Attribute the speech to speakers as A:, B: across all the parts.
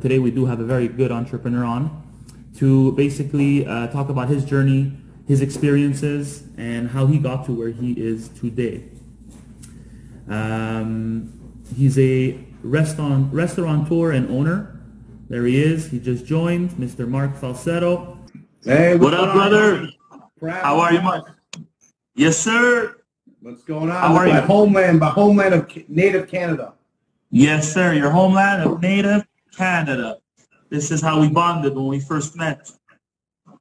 A: Today we do have a very good entrepreneur on to basically uh, talk about his journey, his experiences, and how he got to where he is today. Um, he's a restaurant restaurateur and owner. There he is. He just joined, Mr. Marc Falsetto.
B: Hey,
C: What up, brother?
B: Proud
C: How are you, Marc? Yes, sir.
B: What's going on?
C: How are
B: my
C: you?
B: homeland, my homeland of native Canada.
C: Yes, sir. Your homeland of native Canada. This is how we bonded when we first met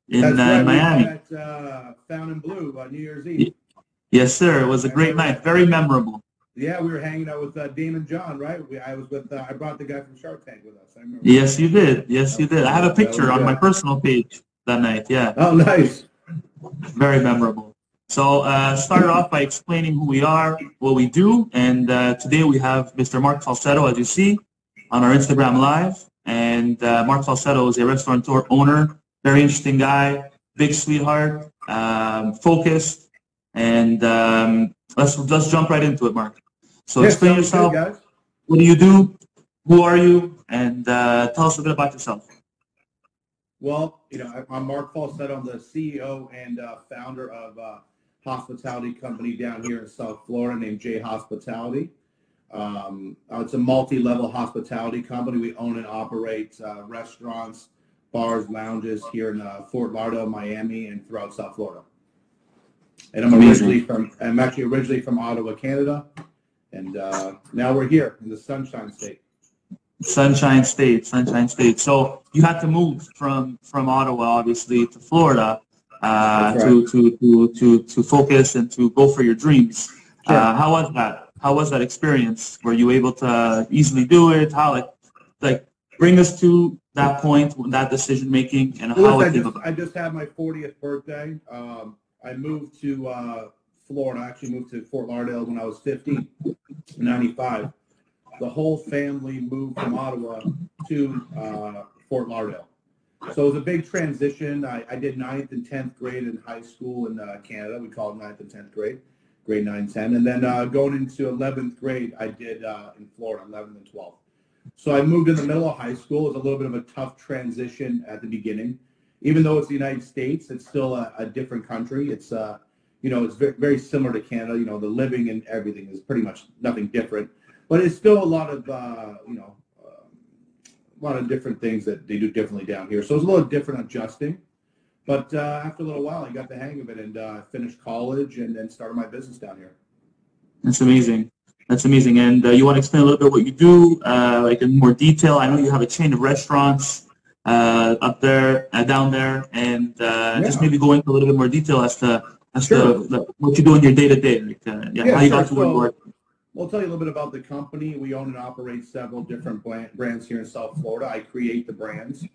C: in
B: That's
C: uh,
B: right, we
C: Miami.
B: met At uh, Fontainebleau on New Year's Eve.
C: Yes, sir. It was a great night. Very memorable.
B: Yeah, we were hanging out with uh, Daymond John, right? We, I was with. Uh, I brought the guy from Shark Tank with us. I remember.
C: Yes, you did. Yes, you did. I have a picture on my personal page that night. Yeah,
B: Oh, nice.
C: very memorable. So uh, started off by explaining who we are, what we do, and uh, today we have Mr. Marc Falsetto, as you see, on our Instagram Live. And uh, Marc Falsetto is a restaurateur owner, very interesting guy, big sweetheart, um, focused, and um, let's let's jump right into it, Marc. So
B: Yeah,
C: explain yourself.
B: good.
C: What do you do? Who are you? And uh, tell us a bit about yourself.
B: Well, you know, I'm Marc Falsetto. I'm the CEO and uh, founder of a hospitality company down here in South Florida named JEY Hospitality. Um, uh, it's a multi-level hospitality company. We own and operate uh, restaurants, bars, lounges here in uh, Fort Lauderdale, Miami, and throughout South Florida. And I'm
C: Amazing.
B: originally from, I'm actually originally from Ottawa, Canada, and uh, now we're here in the Sunshine State.
C: Sunshine State, Sunshine State. So you had to move from from Ottawa, obviously, to Florida uh,
B: That's
C: to, to to to to focus and to go for your dreams.
B: Sure.
C: Uh, how was that? How was that experience? Were you able to easily do it? How like like bring us to that point, that decision making, and how
B: Listen, I just? I just had my 40th birthday. Um, I moved to uh, Florida. I actually moved to Fort Lauderdale when I was 15, 95. The whole family moved from Ottawa to uh, Fort Lauderdale. So it was a big transition. I, I did ninth and 10th grade in high school in uh, Canada. We call it ninth and 10th grade, grade 9, 10. And then uh, going into 11th grade, I did uh, in Florida, 11th and 12th. So I moved in the middle of high school. It was a little bit of a tough transition at the beginning. Even though it's the United States, it's still a, a different country. It's, uh, you know, it's very, very similar to Canada. You know, the living and everything is pretty much nothing different. But it's still a lot of, uh, you know, um, a lot of different things that they do differently down here. So it's a little different adjusting. But uh, after a little while, I got the hang of it and uh, finished college and then started my business down here.
C: That's amazing. That's amazing. And uh, you want to explain a little bit what you do, uh, like in more detail? I know you have a chain of restaurants uh, up there, uh, down there, and uh, just maybe go into a little bit more detail as to as
B: Sure.
C: to the, what you do in your day to day, like yeah,
B: Yeah,
C: how you
B: sure.
C: got to where you
B: So-
C: are.
B: We'll tell you a little bit about the company. We own and operate several different brands here in South Florida. I create the brands.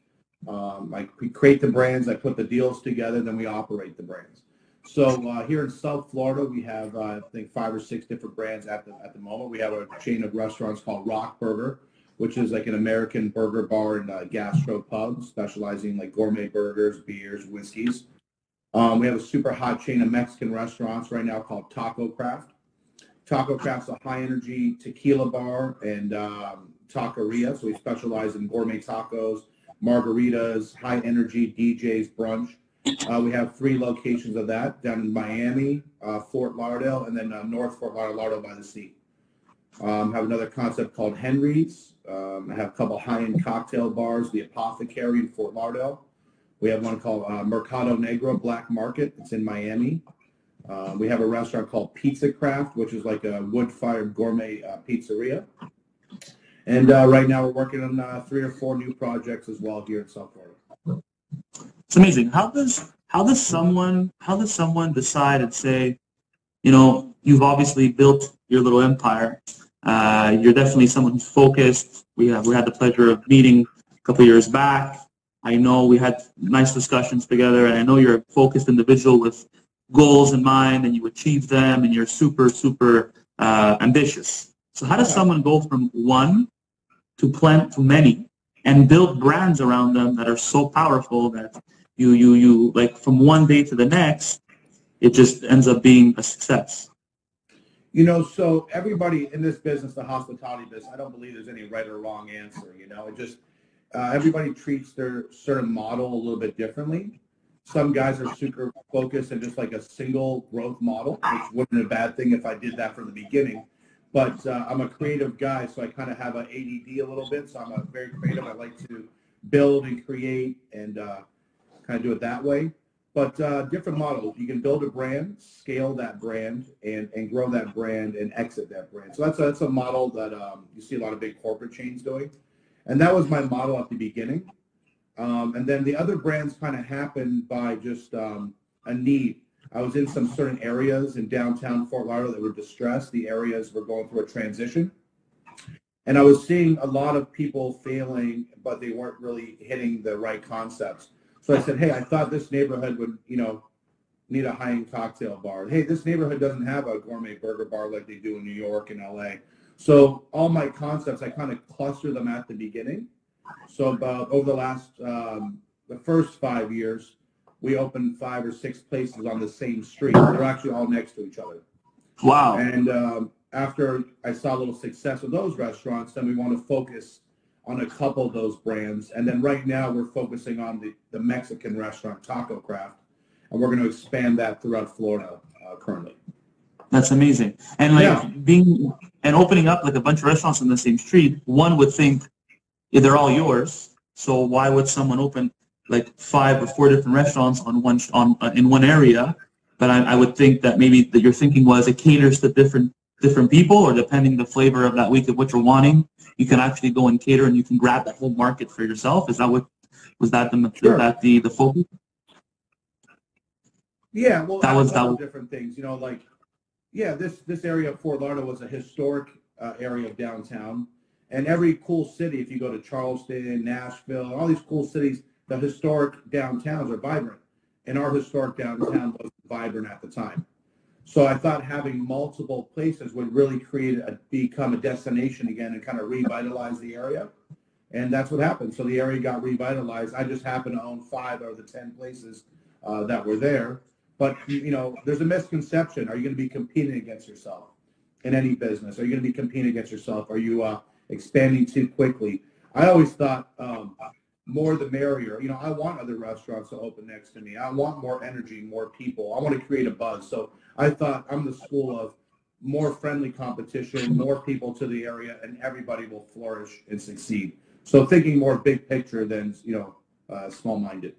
B: Um, I we create the brands. I put the deals together. Then we operate the brands. So uh, here in South Florida, we have uh, I think five or six different brands at the at the moment. We have a chain of restaurants called Rock Burger, which is like an American burger bar and uh, gastro pub specializing in like gourmet burgers, beers, whiskeys. Um, we have a super hot chain of Mexican restaurants right now called Taco Craft. Taco Craft's a high energy tequila bar and um, taqueria. So we specialize in gourmet tacos, margaritas, high energy DJs, brunch. Uh, we have three locations of that down in Miami, uh, Fort Lauderdale, and then uh, North Fort Lauderdale, Lauderdale by the sea. Um, have another concept called Henry's. Um, I have a couple high-end cocktail bars, the Apothecary in Fort Lauderdale. We have one called uh, Mercado Negro Black Market. It's in Miami. Uh, we have a restaurant called Pizza Craft, which is like a wood-fired gourmet uh, pizzeria. And uh, right now we're working on uh, three or four new projects as well here in South Florida.
C: It's amazing. How does how does someone how does someone decide and say, you know, you've obviously built your little empire. Uh, you're definitely someone who's focused. We have we had the pleasure of meeting a couple years back. I know we had nice discussions together, and I know you're a focused individual with goals in mind, and you achieve them, and you're super super uh, ambitious. So how does
B: Yeah.
C: someone go from one to plant to many and build brands around them that are so powerful that you you you like from one day to the next it just ends up being a success
B: You know, so everybody in this business, the hospitality business, I don't believe there's any right or wrong answer. You know, it just uh, everybody treats their certain model a little bit differently. Some guys are super focused and just like a single growth model, which be a bad thing if I did that from the beginning. But uh, I'm a creative guy, so I kind of have an ADD a little bit. So I'm a very creative. I like to build and create and uh, kind of do it that way. But uh, different models. You can build a brand, scale that brand, and, and grow that brand and exit that brand. So that's a, that's a model that um, you see a lot of big corporate chains doing. And that was my model at the beginning. Um, and then the other brands kind of happened by just um, a need. I was in some certain areas in downtown Fort Lauderdale that were distressed. The areas were going through a transition. And I was seeing a lot of people failing, but they weren't really hitting the right concepts. So I said, hey, I thought this neighborhood would, you know, need a high-end cocktail bar. Hey, this neighborhood doesn't have a gourmet burger bar like they do in New York and LA. So all my concepts, I kind of cluster them at the beginning. So about over the last, um, the first five years, we opened five or six places on the same street. They're actually all next to each other.
C: Wow.
B: And um, after I saw a little success with those restaurants, then we want to focus on a couple of those brands. And then right now we're focusing on the, the Mexican restaurant Taco Craft, and we're going to expand that throughout Florida uh, currently.
C: That's amazing. And like
B: Yeah.
C: being and opening up like a bunch of restaurants on the same street, one would think they're all yours. So why would someone open like five or four different restaurants on one on uh, in one area? But I, I would think that maybe that your thinking was it caters to different different people, or depending the flavor of that week of what you're wanting, you can actually go and cater and you can grab that whole market for yourself. Is that what was that the
B: Sure.
C: that the the focus?
B: Yeah, well,
C: That was that was-
B: different things. You know, like yeah, this this area of Fort Lauderdale was a historic uh, area of downtown, and every cool city, if you go to Charleston, Nashville, all these cool cities, the historic downtowns are vibrant, and our historic downtown was vibrant at the time. So I thought having multiple places would really create a become a destination again and kind of revitalize the area. And that's what happened. So the area got revitalized. I just happened to own five out of the 10 places uh, that were there. But, you know, there's a misconception. Are you going to be competing against yourself in any business? Are you going to be competing against yourself? Are you uh, expanding too quickly? I always thought um, more the merrier. You know, I want other restaurants to open next to me. I want more energy, more people. I want to create a buzz. So I thought I'm the school of more friendly competition, more people to the area, and everybody will flourish and succeed. So thinking more big picture than, you know, uh, small-minded.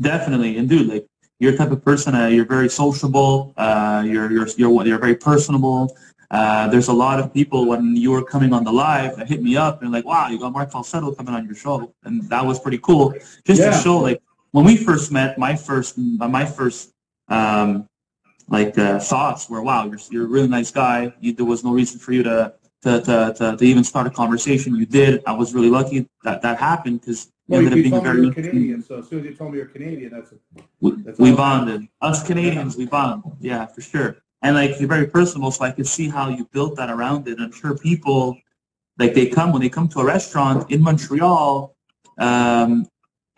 C: Definitely, and dude, like you're the type of person. Uh, you're very sociable. Uh, you're you're you're you're very personable. Uh, there's a lot of people when you were coming on the live that hit me up and like, wow, you got Marc Falsetto coming on your show, and that was pretty cool. Just
B: Yeah.
C: to show, like, when we first met, my first my first um, like uh, thoughts were, wow, you're you're a really nice guy. You, there was no reason for you to to, to, to, to even start a conversation. You did. I was really lucky that that happened because you
B: Well, you,
C: ended up
B: you
C: being
B: told me
C: very
B: you're Canadian, so as soon as you told me you're Canadian, that's
C: we,
B: That's
C: we
B: all.
C: bonded. Us Canadians, we bond. Yeah, for sure. And like you're very personable, so I can see how you built that around it. I'm sure people, like they come when they come to a restaurant in Montreal, um,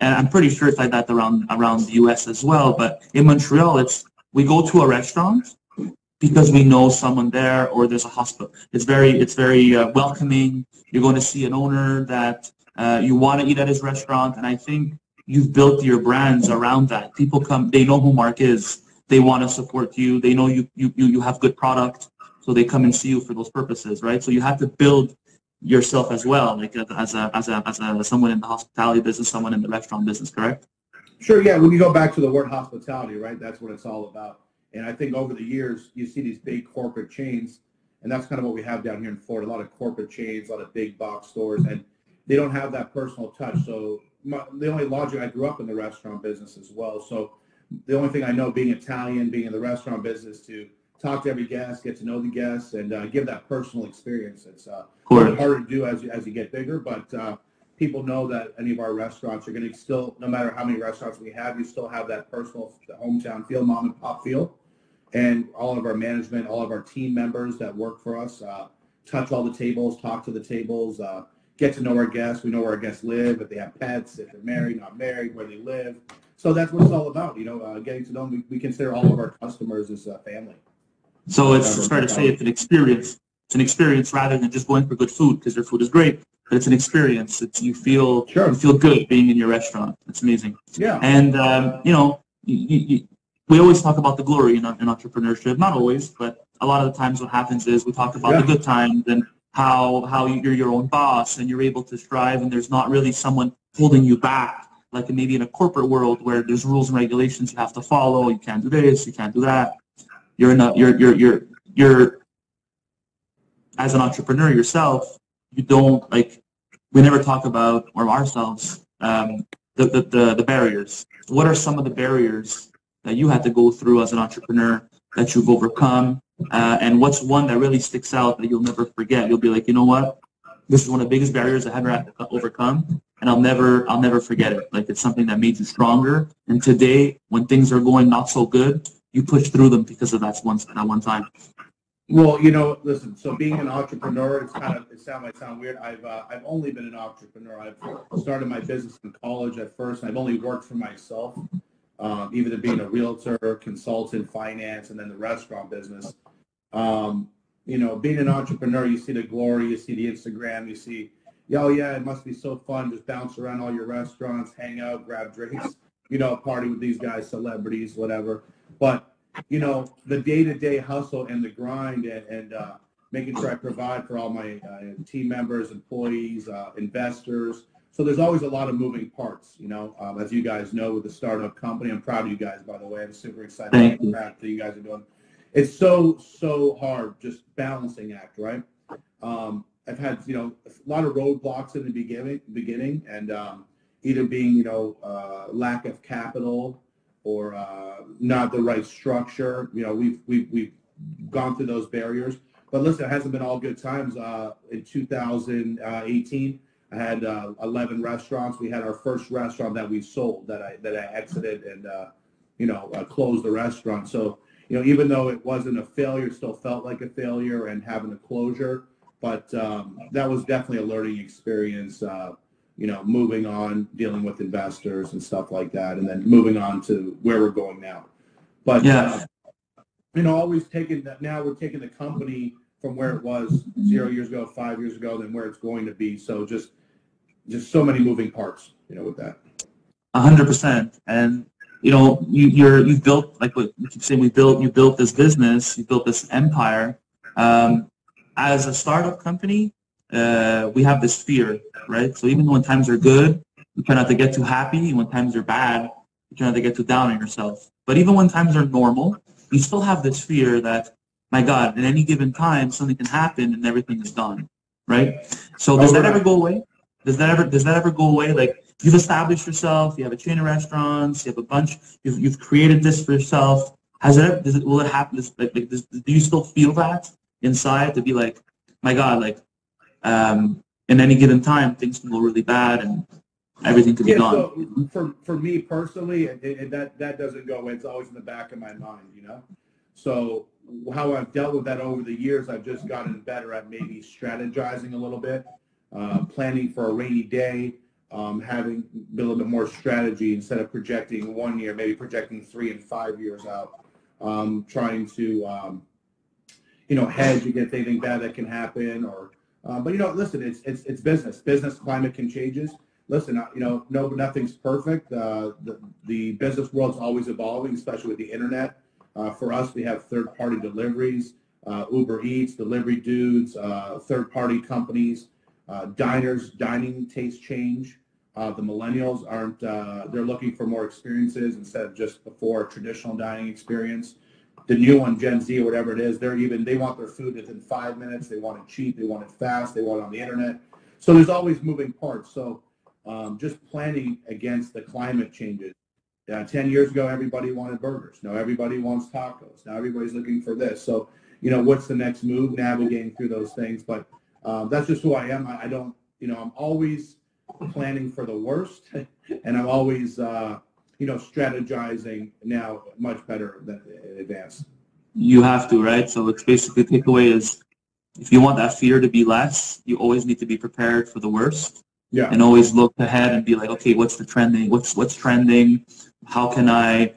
C: and I'm pretty sure it's like that around around the U.S. as well. But in Montreal, it's we go to a restaurant because we know someone there or there's a hospital. It's very it's very uh, welcoming. You're going to see an owner that uh, you want to eat at his restaurant, and I think you've built your brands around that. People come, they know who Marc is. They want to support you. They know you you you, have good product, so they come and see you for those purposes, right? So you have to build yourself as well, like as a as a as a someone in the hospitality business, someone in the restaurant business, correct?
B: Sure, yeah. When you go back to the word hospitality, right? That's what it's all about. And I think over the years, you see these big corporate chains, and that's kind of what we have down here in Florida. A lot of corporate chains, a lot of big box stores, and they don't have that personal touch. So my, the only logic, I grew up in the restaurant business as well. So the only thing I know, being Italian, being in the restaurant business, to talk to every guest, get to know the guests, and uh, give that personal experience. It's uh, harder to do as you, as you get bigger, but uh, people know that any of our restaurants are going to still, no matter how many restaurants we have, you still have that personal hometown feel, mom and pop feel. And all of our management, all of our team members that work for us, uh, touch all the tables, talk to the tables, uh, get to know our guests. We know where our guests live, if they have pets, if they're married, not married, where they live. So that's what it's all about, you know, uh, getting to know them. We, we consider all of our customers as a family.
C: So it's, fair to say it's an experience. It's an experience rather than just going for good food because their food is great. but it's an experience. It's you feel
B: Sure.
C: you feel good being in your restaurant. It's amazing.
B: Yeah.
C: And um, you know, you, you- we always talk about the glory in, in entrepreneurship. Not always, but a lot of the times, what happens is we talk about
B: Yeah.
C: the good times and how how you're your own boss and you're able to strive, and there's not really someone holding you back, like maybe in a corporate world where there's rules and regulations you have to follow. You can't do this, you can't do that. You're not. you're you're you're you're as an entrepreneur yourself. You don't like we never talk about or ourselves um, the, the, the, the barriers. What are some of the barriers that you had to go through as an entrepreneur that you've overcome? Uh, and what's one that really sticks out that you'll never forget? You'll be like, you know what? This is one of the biggest barriers I had to overcome, and I'll never, I'll never forget it. Like it's something that made you stronger. And today, when things are going not so good, you push through them because of that one, that one time.
B: Well, you know, listen. So being an entrepreneur, it's kind of it sound might sound weird. I've uh, I've only been an entrepreneur. I've started my business in college at first. and I've only worked for myself, um, even to being a realtor, consultant, finance, and then the restaurant business. Um, you know, being an entrepreneur, you see the glory, you see the Instagram, you see, oh yeah, it must be so fun. Just bounce around all your restaurants, hang out, grab drinks, you know, party with these guys, celebrities, whatever. But you know, the day-to-day hustle and the grind and, and uh, making sure I provide for all my uh, team members, employees, uh, investors. So there's always a lot of moving parts, you know, um, as you guys know with the startup company. I'm proud of you guys, by the way. I'm super excited
C: Thank you.
B: that you guys are doing. It's so, so hard, just balancing act, right? Um, I've had, you know, a lot of roadblocks in the beginning, beginning and um, either being, you know, uh, lack of capital, or uh, not the right structure. You know, we've we've we've gone through those barriers. But listen, it hasn't been all good times. Uh, in 2018, I had uh, 11 restaurants. We had our first restaurant that we sold that I that I exited and uh, you know uh, closed the restaurant. So you know, even though it wasn't a failure, it still felt like a failure and having a closure. But um, that was definitely a learning experience. Uh, you know, moving on, dealing with investors and stuff like that, and then moving on to where we're going now. But
C: Yeah.
B: uh, you know, always taking that. Now we're taking the company from where it was zero years ago, five years ago, than where it's going to be. So just, just so many moving parts. You know, with that.
C: A hundred percent. And you know, you, you're you've built like what you keep saying. We built you built this business. You built this empire. Um, as a startup company, uh, we have this fear, right? So even when times are good, you try not to get too happy. When times are bad, you try not to get too down on yourself. But even when times are normal, you still have this fear that, my God, at any given time, something can happen and everything is gone, right? So does that ever go away? Does that ever does that ever go away? Like you've established yourself, you have a chain of restaurants, you have a bunch, you've, you've created this for yourself. Has it, does it will it happen? Does, like, like, does, do you still feel that inside to be like, my God, like, um, in any given time, things can go really bad and everything could be gone.
B: So for for me personally, that that doesn't go away. It's always in the back of my mind. You know. So how I've dealt with that over the years, I've just gotten better at maybe strategizing a little bit, uh, planning for a rainy day, um, having a little bit more strategy instead of projecting one year, maybe projecting three and five years out. Um, trying to, um, you know, hedge against anything bad that can happen, or, uh, but you know, listen, it's it's it's business. Business climate can changes. Listen, uh, you know, no, nothing's perfect. Uh, the the business world's always evolving, especially with the internet. Uh, for us, we have third-party deliveries, uh, Uber Eats, delivery dudes, uh, third-party companies, uh, diners, dining taste change. Uh, the millennials aren't, uh, they're looking for more experiences instead of just before traditional dining experience. The new one, Gen Z or whatever it is, they're even, they want their food within five minutes. They want it cheap. They want it fast. They want it on the internet. So there's always moving parts. So um, just planning against the climate changes. Uh, 10 years ago, everybody wanted burgers. Now everybody wants tacos. Now everybody's looking for this. So, you know, what's the next move? Navigating through those things. But um, that's just who I am. I, I don't, you know, I'm always planning for the worst, and I'm always, uh, you know, strategizing now much better than in advance.
C: You have to, right? So it's basically takeaway is if you want that fear to be less, you always need to be prepared for the worst.
B: Yeah.
C: and always look ahead and be like, okay, what's the trending? What's what's trending? How can I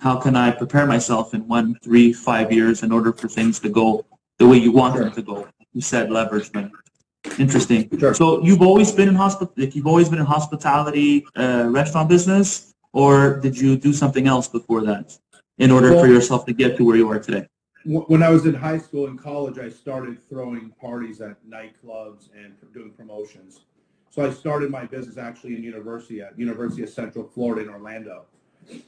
C: how can I prepare myself in one, three, five years in order for things to go the way you want them to go? You said leverage, man. Interesting.
B: Sure.
C: So you've always been in hospital, like you've always been in hospitality, uh, restaurant business, or did you do something else before that in order for yourself to get to where you are today?
B: When I was in high school and college, I started throwing parties at nightclubs and doing promotions. So I started my business actually in university at University of Central Florida in Orlando.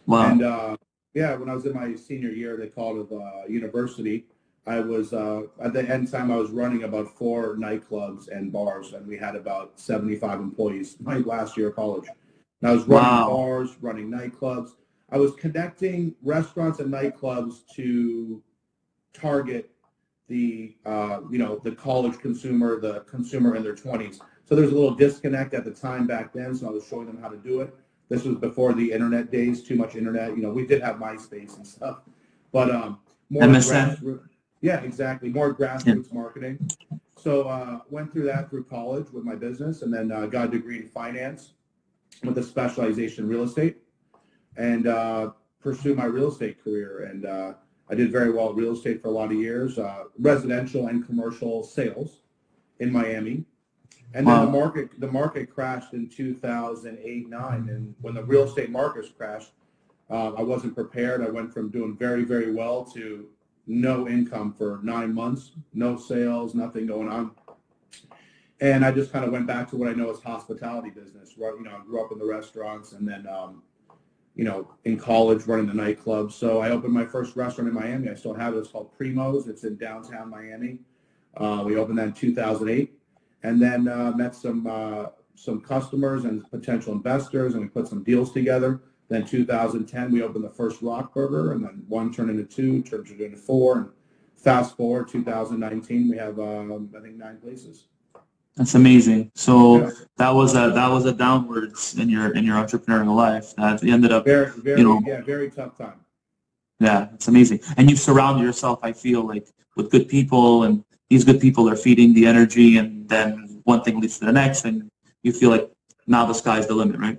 C: Wow.
B: And uh, yeah, when I was in my senior year, they called it uh, university. I was uh, at the end time I was running about four nightclubs and bars, and we had about seventy-five employees my last year of college. And I was running
C: Wow.
B: bars, running nightclubs. I was connecting restaurants and nightclubs to target the uh, you know the college consumer, the consumer in their twenties. So there's a little disconnect at the time back then. So I was showing them how to do it. This was before the internet days, too much internet. You know, we did have MySpace and stuff, but um, more
C: MSN.
B: grassroots- Yeah, exactly. More grassroots marketing. So uh, went through that through college with my business, and then uh, got a degree in finance with a specialization in real estate, and uh, pursued my real estate career. And uh, I did very well in real estate for a lot of years, uh, residential and commercial sales in Miami. And then
C: Wow.
B: the market the market crashed in 2008 9 and when the real estate markets crashed uh, I wasn't prepared I went from doing very very well to no income for nine months no sales nothing going on and I just kind of went back to what I know as hospitality business right you know I grew up in the restaurants and then um, you know in college running the nightclubs. So I opened my first restaurant in Miami. I still have it. It's called Primo's. It's in downtown Miami. Uh, we opened that in 2008 and then uh, met some uh, some customers and potential investors, and we put some deals together. Then 2010, we opened the first Rock Burger, and then one turned into two, turned into four, and fast forward 2019, we have um, I think nine places.
C: That's amazing. So
B: Yeah.
C: that was a that was a downwards in your in your entrepreneurial life. That ended up
B: Very, very,
C: You know.
B: yeah, very tough time.
C: Yeah, it's amazing. And you surround yourself, I feel like, with good people, and these good people are feeding the energy, and then one thing leads to the next, and you feel like now the sky's the limit, right?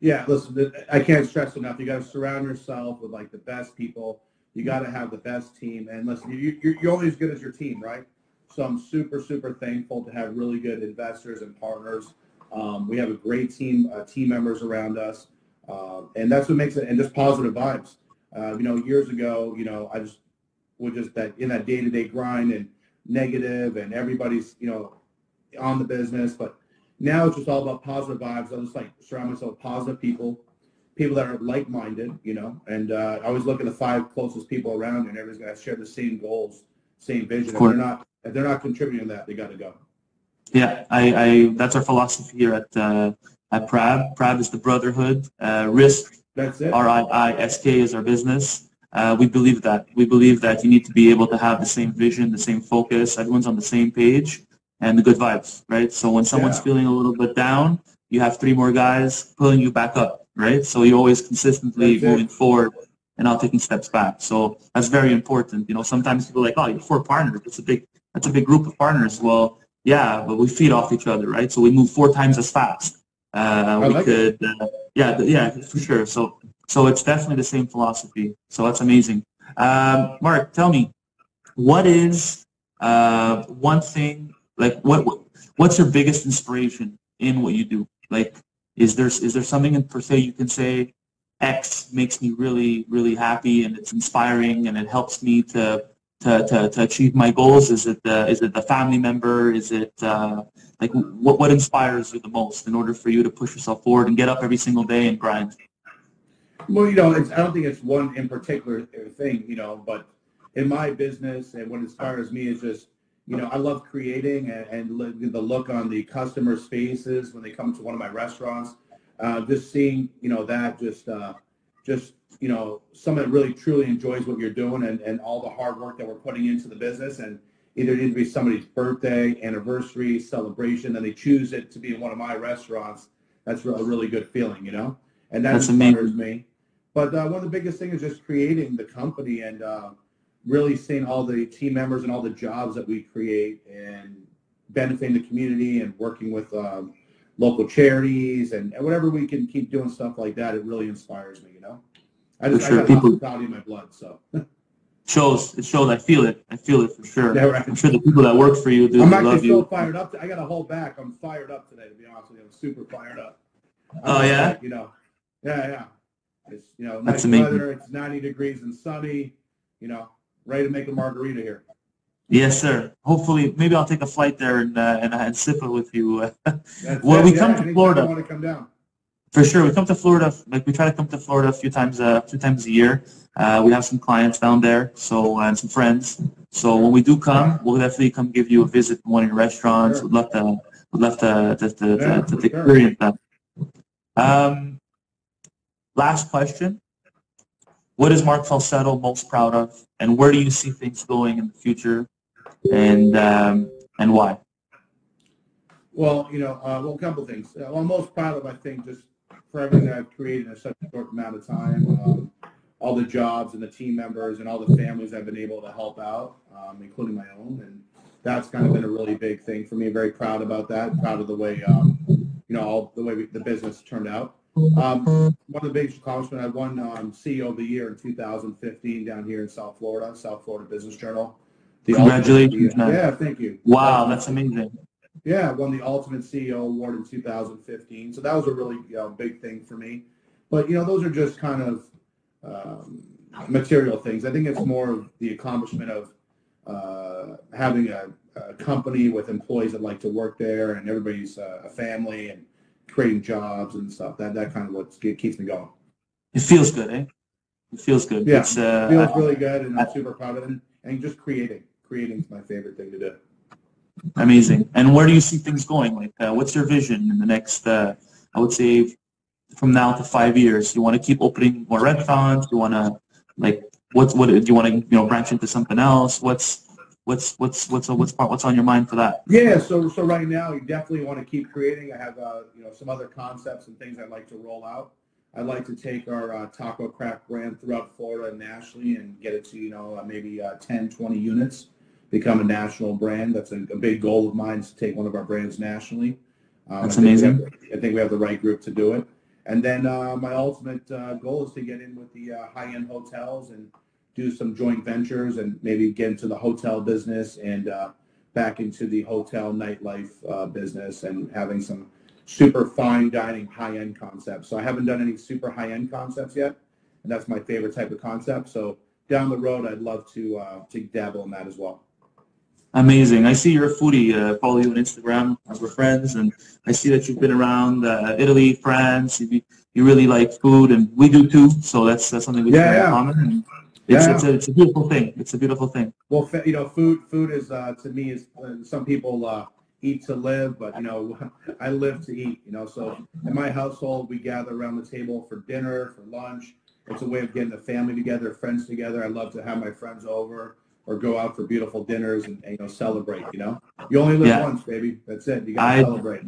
B: Yeah, listen, I can't stress enough. You got to surround yourself with like the best people. You got to have the best team. And listen, you, you're, you're only as good as your team, right? So I'm super, super thankful to have really good investors and partners. Um, we have a great team, uh, team members around us, uh, and that's what makes it. And just positive vibes. Uh, you know, years ago, you know, I just would just that in that day-to-day grind and negative, and everybody's you know on the business, but now it's just all about positive vibes. I just like surround myself with positive people, people that are like-minded, you know. And uh, I always look at the five closest people around and everybody's got share the same goals, same vision. If they're not, if they're not contributing to that, they got to go.
C: Yeah, I, I that's our philosophy here at uh, at Prab. Prab is the brotherhood. Uh, risk
B: That's it.
C: R I I S K is our business. Uh, we believe that. We believe that you need to be able to have the same vision, the same focus. Everyone's on the same page, and the good vibes, right? So when someone's
B: Yeah.
C: feeling a little bit down, you have three more guys pulling you back up, right? So you're always consistently
B: That's it.
C: moving forward and not taking steps back. So that's very important. You know, sometimes people are like, oh, you're four partners. That's a big, that's a big group of partners. Well, yeah, but we feed off each other, right? So we move four times as fast. Uh, we
B: like
C: could, uh, yeah, yeah, for sure. So, so it's definitely the same philosophy. So that's amazing. Um, Marc, tell me, what is uh, one thing like what, what what's your biggest inspiration in what you do? Like, is there is there something in per se you can say X makes me really really happy and it's inspiring and it helps me to to, to, to achieve my goals? Is it the is it the family member? Is it uh, like what what inspires you the most in order for you to push yourself forward and get up every single day and grind?
B: Well, you know, I don't think it's one in particular thing, you know, but in my business and what inspires me is just, you know, I love creating and, and the look on the customers' faces when they come to one of my restaurants. Uh, just seeing, you know, that just, uh, just, you know, someone that really truly enjoys what you're doing and, and all the hard work that we're putting into the business. And either it needs to be somebody's birthday, anniversary, celebration, and they choose it to be in one of my restaurants. That's a really good feeling, you know? And that
C: That's
B: inspires
C: amazing.
B: me. But uh, one of the biggest things is just creating the company and uh, really seeing all the team members and all the jobs that we create and benefiting the community and working with um, local charities and, and whatever we can keep doing stuff like that. It really inspires me, you know. I just
C: For sure,
B: I got
C: people-
B: hospitality in my blood, so
C: shows. It shows. I feel it. I feel it for sure.
B: Yeah, right.
C: I'm sure the people that work for you do
B: I'm actually so
C: you.
B: fired up. I got to hold back. I'm fired up today, to be honest with you. I'm super fired up.
C: Oh,
B: I'm
C: yeah?
B: like, You know, yeah, yeah. It's, you know,
C: That's
B: nice
C: amazing.
B: weather. It's 90 degrees and sunny, you know, ready to make a margarita here.
C: Yes, sir. Hopefully, maybe I'll take a flight there and uh, and, and sip it with you. Well, we
B: Yeah,
C: come to Florida.
B: Want to come down.
C: For sure, we come to Florida. Like we try to come to Florida a few times, uh, a few times a year. Uh, we have some clients down there, so and some friends. So when we do come, we'll definitely come give you a visit in one of your restaurants.
B: Sure.
C: We'd love to, would love to, to, to,
B: Yeah,
C: to, to
B: for sure.
C: experience that. Um, last question: What is Marc Falsetto most proud of, and where do you see things going in the future, and um, and why?
B: Well, you know, uh, well, a couple things. Uh, I'm most proud of, I think, just for everything that I've created in such a short amount of time. Um, all the jobs and the team members and all the families I've been able to help out, um, including my own. And that's kind of been a really big thing for me. Very proud about that. Proud of the way, um, you know, all the way we, the business turned out. Um, one of the biggest accomplishments, I won um, CEO of the Year in 2015 down here in South Florida, South Florida Business Journal. The
C: Congratulations,
B: ultimate-. Yeah, thank you.
C: Wow, that's amazing.
B: Yeah, I won the Ultimate CEO Award in 2015. So that was a really you know, big thing for me. But, you know, those are just kind of um, material things. I think it's more of the accomplishment of uh, having a, a company with employees that like to work there and everybody's uh, a family and creating jobs and stuff. That that kind of what keeps me going.
C: It feels good, eh? It feels good.
B: Yeah,
C: It's, uh,
B: feels really good and I'm super proud of it. And, and just creating. Creating is my favorite thing to do.
C: Amazing. And where do you see things going? Like, uh, what's your vision in the next, uh, I would say, from now to five years? You want to keep opening more restaurants? You want to, like, what's what? Do you want to, you know, branch into something else? What's what's what's what's what's what's on your mind for that?
B: Yeah, so so right now you definitely want to keep creating. I have uh, you know some other concepts and things I'd like to roll out. I'd like to take our uh, taco craft brand throughout Florida and nationally and get it to you know uh, maybe uh, 10, 20 units, become a national brand. That's a, a big goal of mine is to take one of our brands nationally. Um,
C: That's
B: I think we
C: amazing.
B: have- I think we have the right group to do it. And then uh, my ultimate uh, goal is to get in with the uh, high-end hotels and do some joint ventures and maybe get into the hotel business and uh, back into the hotel nightlife uh, business and having some super fine dining high-end concepts. So I haven't done any super high-end concepts yet, and that's my favorite type of concept. So down the road, I'd love to uh, to dabble in that as well.
C: Amazing. I see you're a foodie. Uh, follow you on Instagram. We're friends, and I see that you've been around uh, Italy, France. You, you really like food, and we do too. So that's, that's something we
B: Yeah,
C: share in
B: yeah.
C: common. It's,
B: Yeah.
C: it's, a, it's a beautiful thing. It's a beautiful thing.
B: Well, you know, food food is uh, to me is uh, some people uh, eat to live, but you know, I live to eat. You know, so in my household, we gather around the table for dinner, for lunch. It's a way of getting the family together, friends together. I love to have my friends over or go out for beautiful dinners and, and you know celebrate. You know, you only live
C: Yeah.
B: once, baby. That's it. You gotta
C: I-
B: celebrate.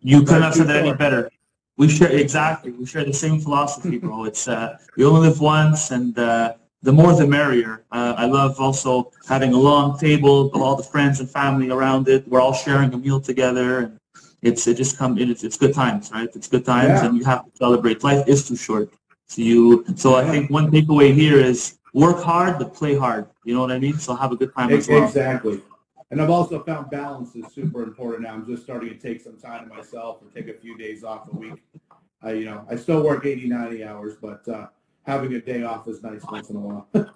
C: You couldn't
B: Right,
C: have said that any better. We share exactly. We share the same philosophy, bro. It's uh, you only live once, and uh, the more the merrier. Uh, I love also having a long table, all the friends and family around it. We're all sharing a meal together, and it's it just come. It's, it's good times, right? It's good times,
B: Yeah.
C: and you have to celebrate. Life is too short. So you. So I think one takeaway here is work hard but play hard. You know what I mean? So have a good time as well.
B: Exactly. And I've also found balance is super important now. I'm just starting to take some time to myself and take a few days off a week. I, you know, I still work 80, 90 hours, but uh, having a day off is nice once in a while.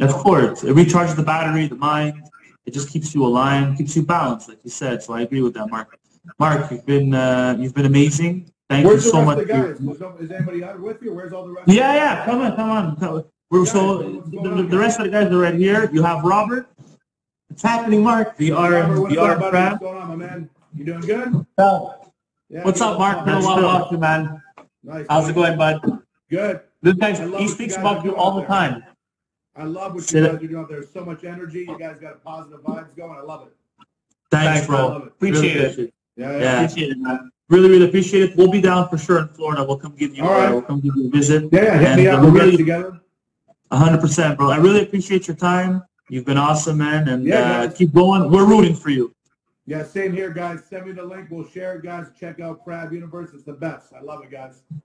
C: Of course, it recharges the battery, the mind. It just keeps you aligned, keeps you balanced, like you said. So I agree with that, Marc. Marc, you've been uh, you've been amazing. Thank
B: Where's
C: you so
B: rest
C: much.
B: of the
C: for-
B: guys? Is, no- is anybody out with you? Where's all the rest?
C: Yeah, yeah. Come on, come on. Come- We're
B: Guys,
C: so the,
B: on,
C: the rest of the guys are right here. You have Robert. It's happening, Marc. The R
B: Robert, what's
C: the
B: up,
C: R.
B: What's going on, my man? You doing good? Yeah,
C: What's up, Marc? Been a while without you, man.
B: Nice.
C: How's it going, bud?
B: Good.
C: This guy, he speaks about you all the time.
B: I love what you
C: it.
B: guys are doing. There's so much energy. You guys got positive vibes going. I love it.
C: Thanks,
B: I
C: bro.
B: it.
C: Appreciate
A: Really
C: it.
B: Yeah, yeah.
C: Yeah, appreciate it, man. Really, really appreciate it. We'll be down for sure in Florida. We'll come give you,
B: All right.
C: we'll come give you a visit.
B: Yeah, yeah. Hit
C: And,
B: me up.
C: we
B: We'll get
C: really-
B: together.
C: A hundred percent, bro. I really appreciate your time. You've been awesome, man, and
B: Yeah,
C: uh, keep going. We're rooting for you.
B: Yeah, same here, guys. Send me the link. We'll share it, guys. Check out Crab Universe. It's the best. I love it, guys.